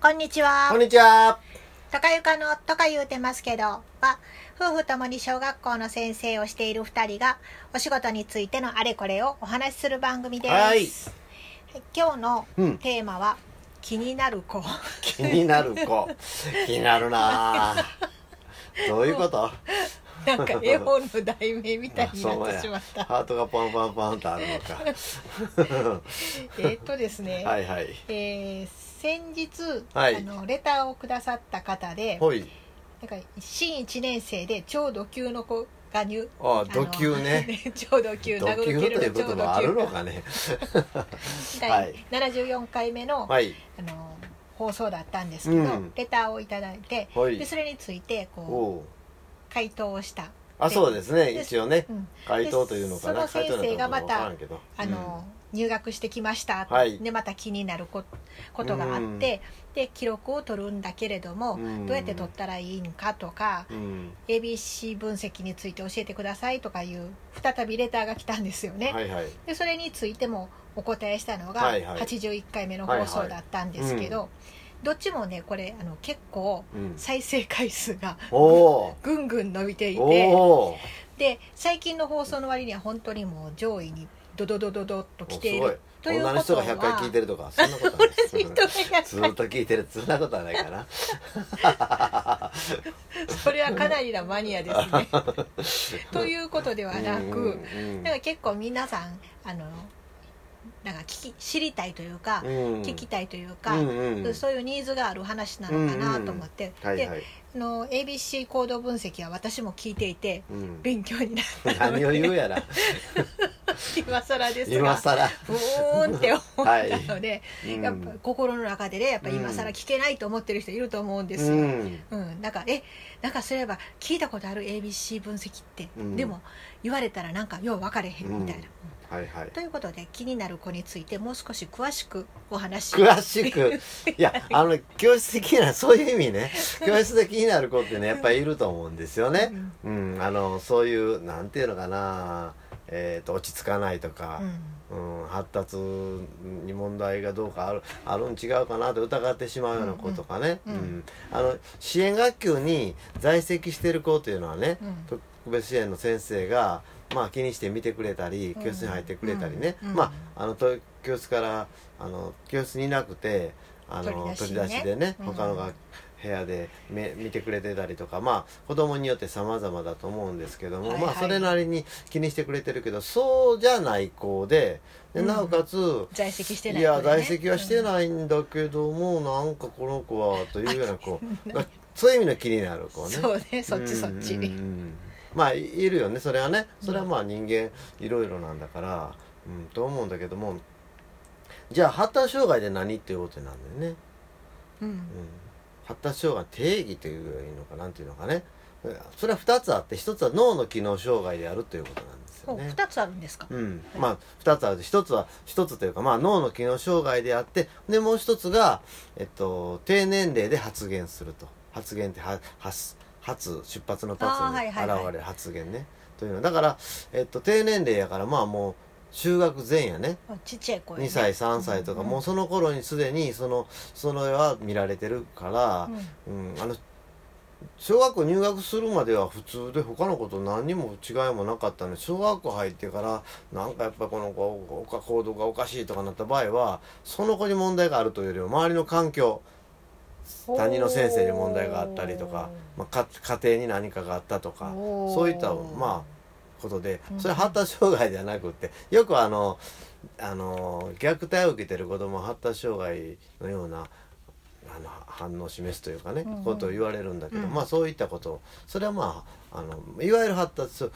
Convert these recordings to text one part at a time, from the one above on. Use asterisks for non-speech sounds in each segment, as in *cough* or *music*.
こんにちはこん。にちは。とかゆかのとか言うてますけど、は、夫婦ともに小学校の先生をしている二人が、お仕事についてのあれこれをお話しする番組です。はいはい今日のうんテーマは、気になる子。気になる子。気になるなあどういうこと？なんか絵本の題名みたいになってしまった。ハートがパンパンパンとあるのか。*laughs* えーっとですね、はいはい。えー先日、はいあのレターをくださった方で、ほい。なんか新1年生で超ド級の子が入あのド級 *laughs* ね。超ド級ド級ということもあるのかね。*laughs* は第い74回目の,、はい。あの放送だったんですけど、うんレターをいただいて、はいでそれについてこおうう回答をした、あ、そうですね。で一応ねう。ん回答というのかな。でその先生がまたうかわからんけどあの、入学してきました、はいでまた気になるこことがあって、で記録を取るんだけれども、うんどうやって取ったらいいんかとか、うん。うん ABC 分析について教えてくださいとかいう再びレターが来たんですよね。はいはい。でそれについてもお答えしたのがはいはい81回目の放送だったんですけど、どっちもねこれあの結構うん。再生回数がおお。*laughs* ぐんぐん伸びていて。で最近の放送の割には本当にもう上位にドドドドドっと来ている。ということは。女の人が100回聞いてるとか、そんなことはない。*laughs* 人が100ずっと聞いてる。そんなことはないかな *laughs* それはかなりなマニアですね。*laughs* ということではなく、うんうんなんか結構皆さんあのなんか聞き知りたいというか、うん。聞きたいというか、うんうん。そういうニーズがある話なのかなと思って、ではいはい、あの ABC 行動分析は私も聞いていてうん、勉強になったの何をで言うやら。*laughs* 今更です今が更。うーんって思ったので、うん。やっぱ心の中でねやっぱ今更聞けないと思ってる人いると思うんですよ。ううん。んなんかえなんかそういえば聞いたことある ABC 分析って、うん。でも言われたらなんかよう分かれへんみたいな。はいはい。ということで気になる子についてもう少し詳しくお話し詳しく。いやあの教室で気になるそういう意味ね。教室で気になる子ってねやっぱりいると思うんですよね。うん、あのそういうなんていうのかな。えー、と落ち着かないとかう、ん。うん発達に問題がどうかあるあるん違うかなと疑ってしまうような子とかね、うん。うん。あの支援学級に在籍してる子というのはね、うん。特別支援の先生が、まあ、気にして見てくれたりうん。教室に入ってくれたりね、うん。まああのと教室からあの教室にいなくてあの取り出しでね、うん。他のが部屋でめ見てくれてたりとかまあ子供によって様々だと思うんですけども、はいはい。まあそれなりに気にしてくれてるけどそうじゃない子ででうん。なおかつ、在籍してないいや在籍はしてないんだけども、なんかこの子はというような子が *laughs* そういう意味の気になる子ね。そうねそっちそっち、うんうんうんまあいいるよねそれはね。それはまあ人間いろいろなんだから、うん、と思うんだけども。じゃあ発達障害で何っていうことなんだよね、うん。うん、発達障害定義というのがいいのかなんていうのかね。それは2つあって1つは脳の機能障害であるということなんですよね。そう二つあるんですか、うん、まあ2つある1つは1つというか、まあ、脳の機能障害であってでもう1つが、えっと、低年齢で発言すると。発言っては発発出発の発にはいはいはい。現れる発言ね、というの。だから、えっと、低年齢やからまあもう中学前やね。ちっちゃい子やね。2歳3歳とか、もうその頃にすでにそのその絵は見られてるから、うん。うん、あの小学校入学するまでは普通で他の子と何にも違いもなかったの。に小学校入ってからなんかやっぱこの子おか行動がおかしいとかなった場合はその子に問題があるというよりも周りの環境担任の先生に問題があったりとか、まあ、か家庭に何かがあったとかそういったまあことでうん。それ発達障害ではなくってよくあのあの虐待を受けてる子供は発達障害のようなあの反応を示すというかね、うんうん。ことを言われるんだけど、うん。まあそういったことそれはまああのいわゆる発達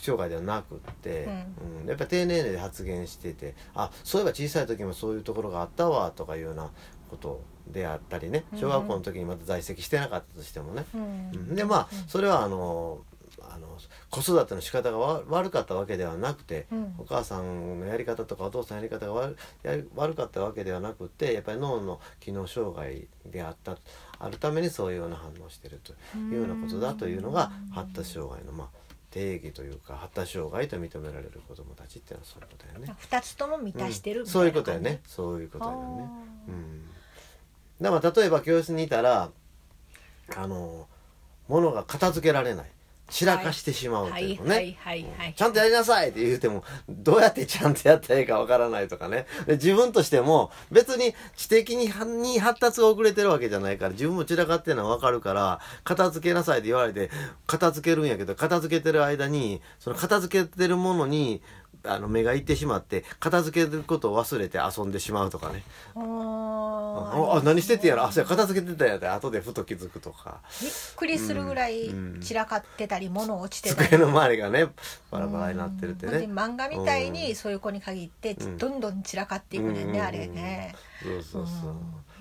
障害ではなくって、うん。やっぱり低年齢で発言しててあそういえば小さい時もそういうところがあったわとかいうようなことであったりね小学校の時にまた在籍してなかったとしてもね、うん。うん。でまあそれはあのあの子育ての仕方がわ悪かったわけではなくて、うん。お母さんのやり方とかお父さんのやり方が悪悪かったわけではなくてやっぱり脳の機能障害であった。あるためにそういうような反応をしているというようなことだというのが発達障害のまあ定義というか発達障害と認められる子どもたちっていうのはそういうことだよね。二つとも満たしてるうん。そういうことやね。そういうことやね。うん。だから例えば教室にいたらあの物が片付けられない散らかしてしまうとはいいうのね、はいはいはいちゃんとやりなさいって言うても、どうやってちゃんとやったらいいかわからないとかね。で自分としても、別に知的にに発達が遅れてるわけじゃないから、自分も散らかってるのはわかるから、片付けなさいって言われて、片付けるんやけど、片付けてる間に、その片付けてるものに、あの目がいってしまって片付けることを忘れて遊んでしまうとかね。あああ何しててんやろ？あそうや片付けてたんやって後でふと気づくとか。びっくりするぐらいうん散らかってたり物落ちてたり。机の周りがねバラバラになってるってうん。でね漫画みたいにそういう子に限ってうん。どんどん散らかっていくねうんあれね、そうそうそう。うん。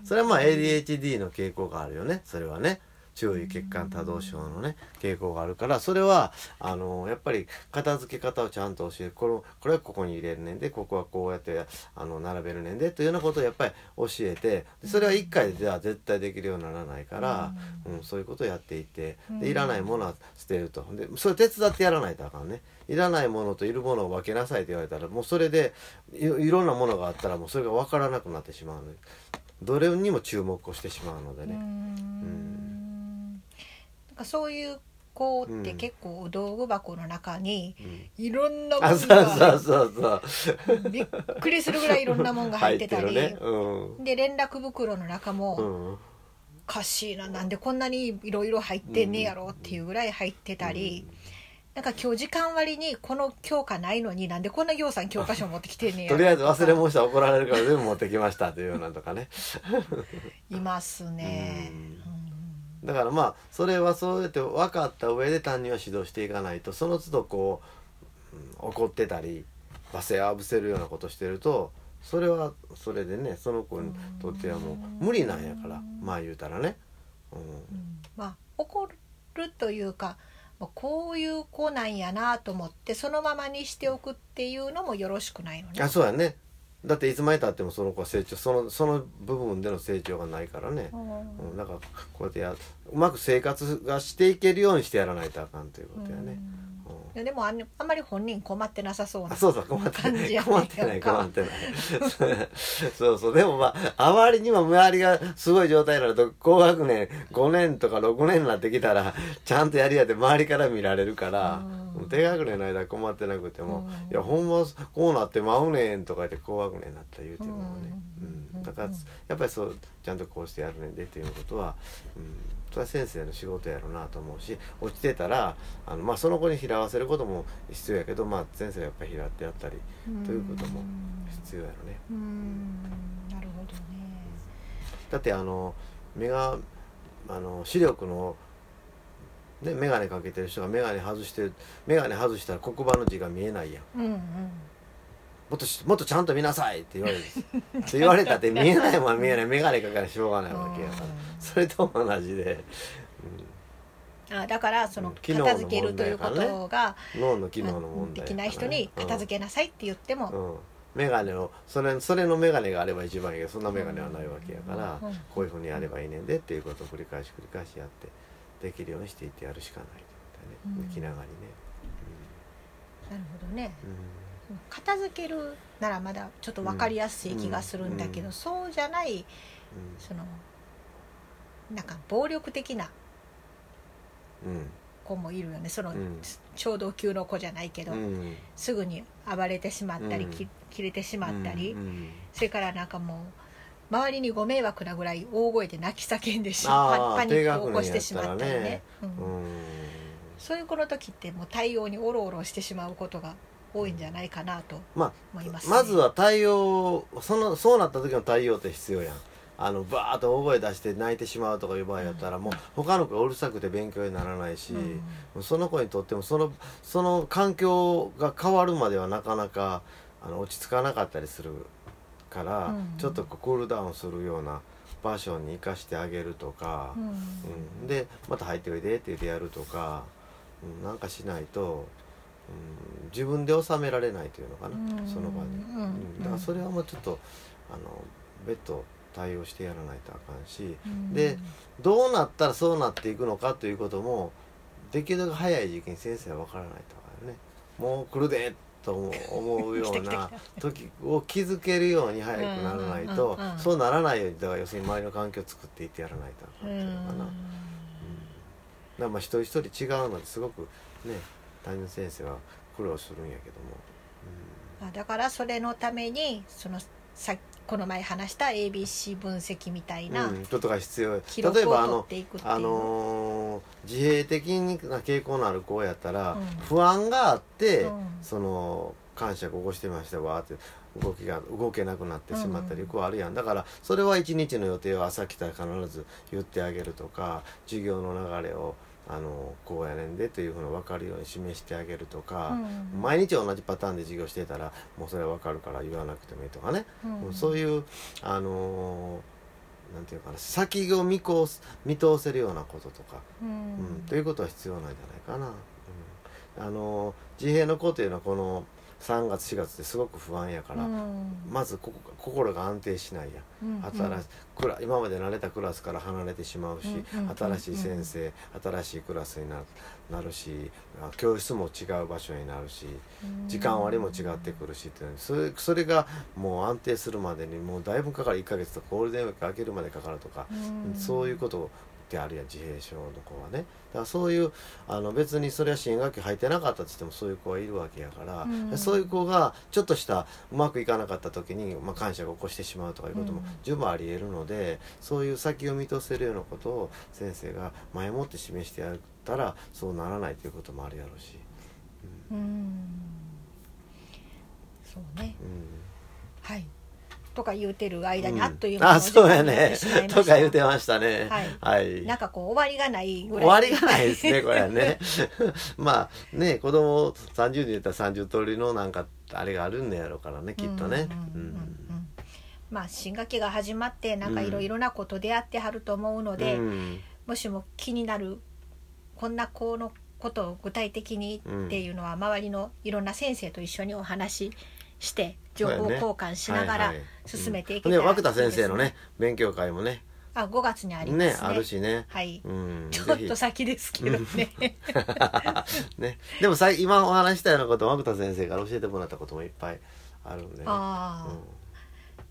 それはまあ ADHD の傾向があるよねそれはね注意欠陥多動症のね傾向があるからそれはあのやっぱり片付け方をちゃんと教える。これこれはここに入れるねんでここはこうやってあの並べるねんでというようなことをやっぱり教えてでそれは1回では絶対できるようにならないから、うん。そういうことをやっていってでいらないものは捨てると。でそれ手伝ってやらないとあかんね。いらないものといるものを分けなさいって言われたらもうそれでいいろんなものがあったらもうそれが分からなくなってしまうのでどれにも注目をしてしまうのでね。ん。なん。かそういう子って結構道具箱の中にうん。いろんなもあのがびっくりするぐらいいろんなものが入ってたり。ね。うん。で連絡袋の中もうん。おかしいななんでこんなにいろいろ入ってんねやろっていうぐらい入ってたり、なんか今日時間割にこの教科ないのになんでこんな行さん教科書持ってきてんねやろとりあえず忘れ物したら怒られるから全部持ってきましたというようなとかね。*laughs* いますね、だからまあそれはそうやって分かった上で担任は指導していかないとその都度こう、うん怒ってたり罵声を浴びせるようなことしてるとそれはそれでねその子にとってはもう無理なんやからまあ言うたらね、うん。うん。まあ怒るというかこういう子なんやなと思ってそのままにしておくっていうのもよろしくないのね。あそうやねだっていつまでたってもその子は成長そのその部分での成長がないからね、うん。うん、だからこうやってやうまく生活がしていけるようにしてやらないとあかんということやね、うん。いやでもあんあんまり本人困ってなさそうなあそうそう困ってない感じやね困ってない困ってない。そう *laughs* そうでもまああまりにも周りがすごい状態になると高学年5年とか6年になってきたらちゃんとやりやって周りから見られるからうん。低学年の間困ってなくてもうん「いやほんまこうなってまうねん」とか言って高学年になったら言うてもね、うん。うん、だからやっぱりそうちゃんとこうしてやるねんでっていうことは、うん、それは先生の仕事やろうなと思うし落ちてたらあの、まあ、その子に拾わせることも必要やけど、まあ、先生がやっぱり拾ってやったりということも必要やろね。うん。なるほどね。だってあの目があの視力のね、眼鏡かけてる人が眼鏡外して眼鏡外したら黒板の字が見えないやん。うんうんもっとしもっとちゃんと見なさいって言われるって言われたって見えないもんは見えない。眼鏡かけたらしょうがないわけやから。それと同じで、あだからその片付けるということがうん、脳の機能の問題できない人に片付けなさいって言っても、けうん、うん、眼鏡をそれそれの眼鏡があれば一番いいけどそんな眼鏡はないわけやから、うん。こういうふうにやればいいねんでっていうことを繰り返し繰り返しやってできるようにしていってやるしかないってことだね、うん。気長にね、なるほどね。うん片付けるならまだちょっと分かりやすい気がするんだけど、うんそうじゃないそのなんか暴力的な子もいるよね。その、うん。衝動級の子じゃないけど、うん。すぐに暴れてしまったり、切れてしまったり、それからなんかもう周りにご迷惑なぐらい大声で泣き叫んでしまパニックを起こしてしまったりね。ね。うん。うん。そういう子の時ってもう対応におろおろしてしまうことが多いんじゃないかなとま思います、まずは対応そのそうなった時の対応って必要やん。あのバーッと大声出して泣いてしまうとかいう場合やったら、もう他の子がうるさくて勉強にならないし、うん。その子にとってもそのその環境が変わるまではなかなかあの落ち着かなかったりするから、うん。ちょっとこうクールダウンするような場所に行かしてあげるとかう、ん。うん。でまた入っておいでって言ってやるとか、うん、なんかしないと、うん、自分で収められないというのかな、うん。その場で、うん。うん、だからそれはもうちょっとあの別途対応してやらないとあかんしうん。でどうなったらそうなっていくのかということもできるだけ早い時期に先生は分からないとあかね。もう来るでと思うような *laughs* た時を気づけるように早くならないと、そうならないようにだから要するに周りの環境を作っていってやらないとあかうんっていうのかな。だまあ一人一人違うのですごくね担任の先生は苦労するんやけども、まあだからそれのためにそのさこの前話した ABC 分析みたいなうん、ことが必要。例えばあのあのー自閉的な傾向のある子やったら、うん。不安があって、うん。その感触を起こしてましたわーって動きが動けなくなってしまったりうん。子あるやん。だからそれは一日の予定を朝来たら必ず言ってあげるとか授業の流れをあのこうやねんでというふうに分かるように示してあげるとか、うん。毎日同じパターンで授業してたらもうそれは分かるから言わなくてもいいとかね、うん。そういうあのーなんていうかな先を見こす見通せるようなこととか、ううん。んということは必要なんじゃないかな。うん、あのー自閉の子というのはこの3月4月ってすごく不安やから、うん。まずここ心が安定しないやうん新しクラ今まで慣れたクラスから離れてしまうし、うんうん新しい先生、新しいクラスにななるしあ教室も違う場所になるし時間割も違ってくるしっていうのそれそれがもう安定するまでにもうだいぶかかる。1ヶ月とかゴールデンウィーク明けるまでかかるとか、うん。そういうことってあるやん自閉症の子はね。だからそういうあの別にそれは支援学級入ってなかったとしてもそういう子はいるわけやから、うん。そういう子がちょっとしたうまくいかなかった時に、まあ、感謝を起こしてしまうとかいうこともうん。十分ありえるので、そういう先を見通せるようなことを先生が前もって示してやったらそうならないということもあるやろうし。うん。そうね。うん。はいとか言うてる間にうん。あっという間にあそうやね。とか言ってましたね。はい。はい。なんかこう終わりがないぐらい。終わりがないですねこれはね。*laughs* *laughs* まあね子供30人言ったら30通りのなんかあれがあるんだやろうからねきっとね。うんうんうんうんまあ新学期が始まってなんかいろいろなこと出会ってはると思うので、うん。もしも気になるこんな子のことを具体的にっていうのは周りのいろんな先生と一緒にお話しして情報交換しながら進めていけうん。たらで涌田先生のね勉強会もね。あ5月にありまねすね。あるしね。はい、うん。ちょっぜと先ですけどね。ひ。*laughs* ね。でもさい今お話ししたようなこと涌田先生から教えてもらったこともいっぱいあるんでね。ああ、うん。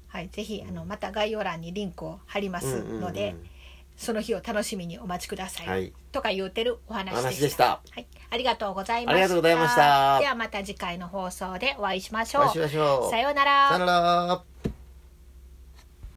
はいぜひあのまた概要欄にリンクを貼りますので、うんうんうんその日を楽しみにお待ちください、はい。とか言うてるお話でした。お話でした。はい、ありがとうございましたありがとうございました。ではまた次回の放送でお会いしましょう。さようなら。さよなら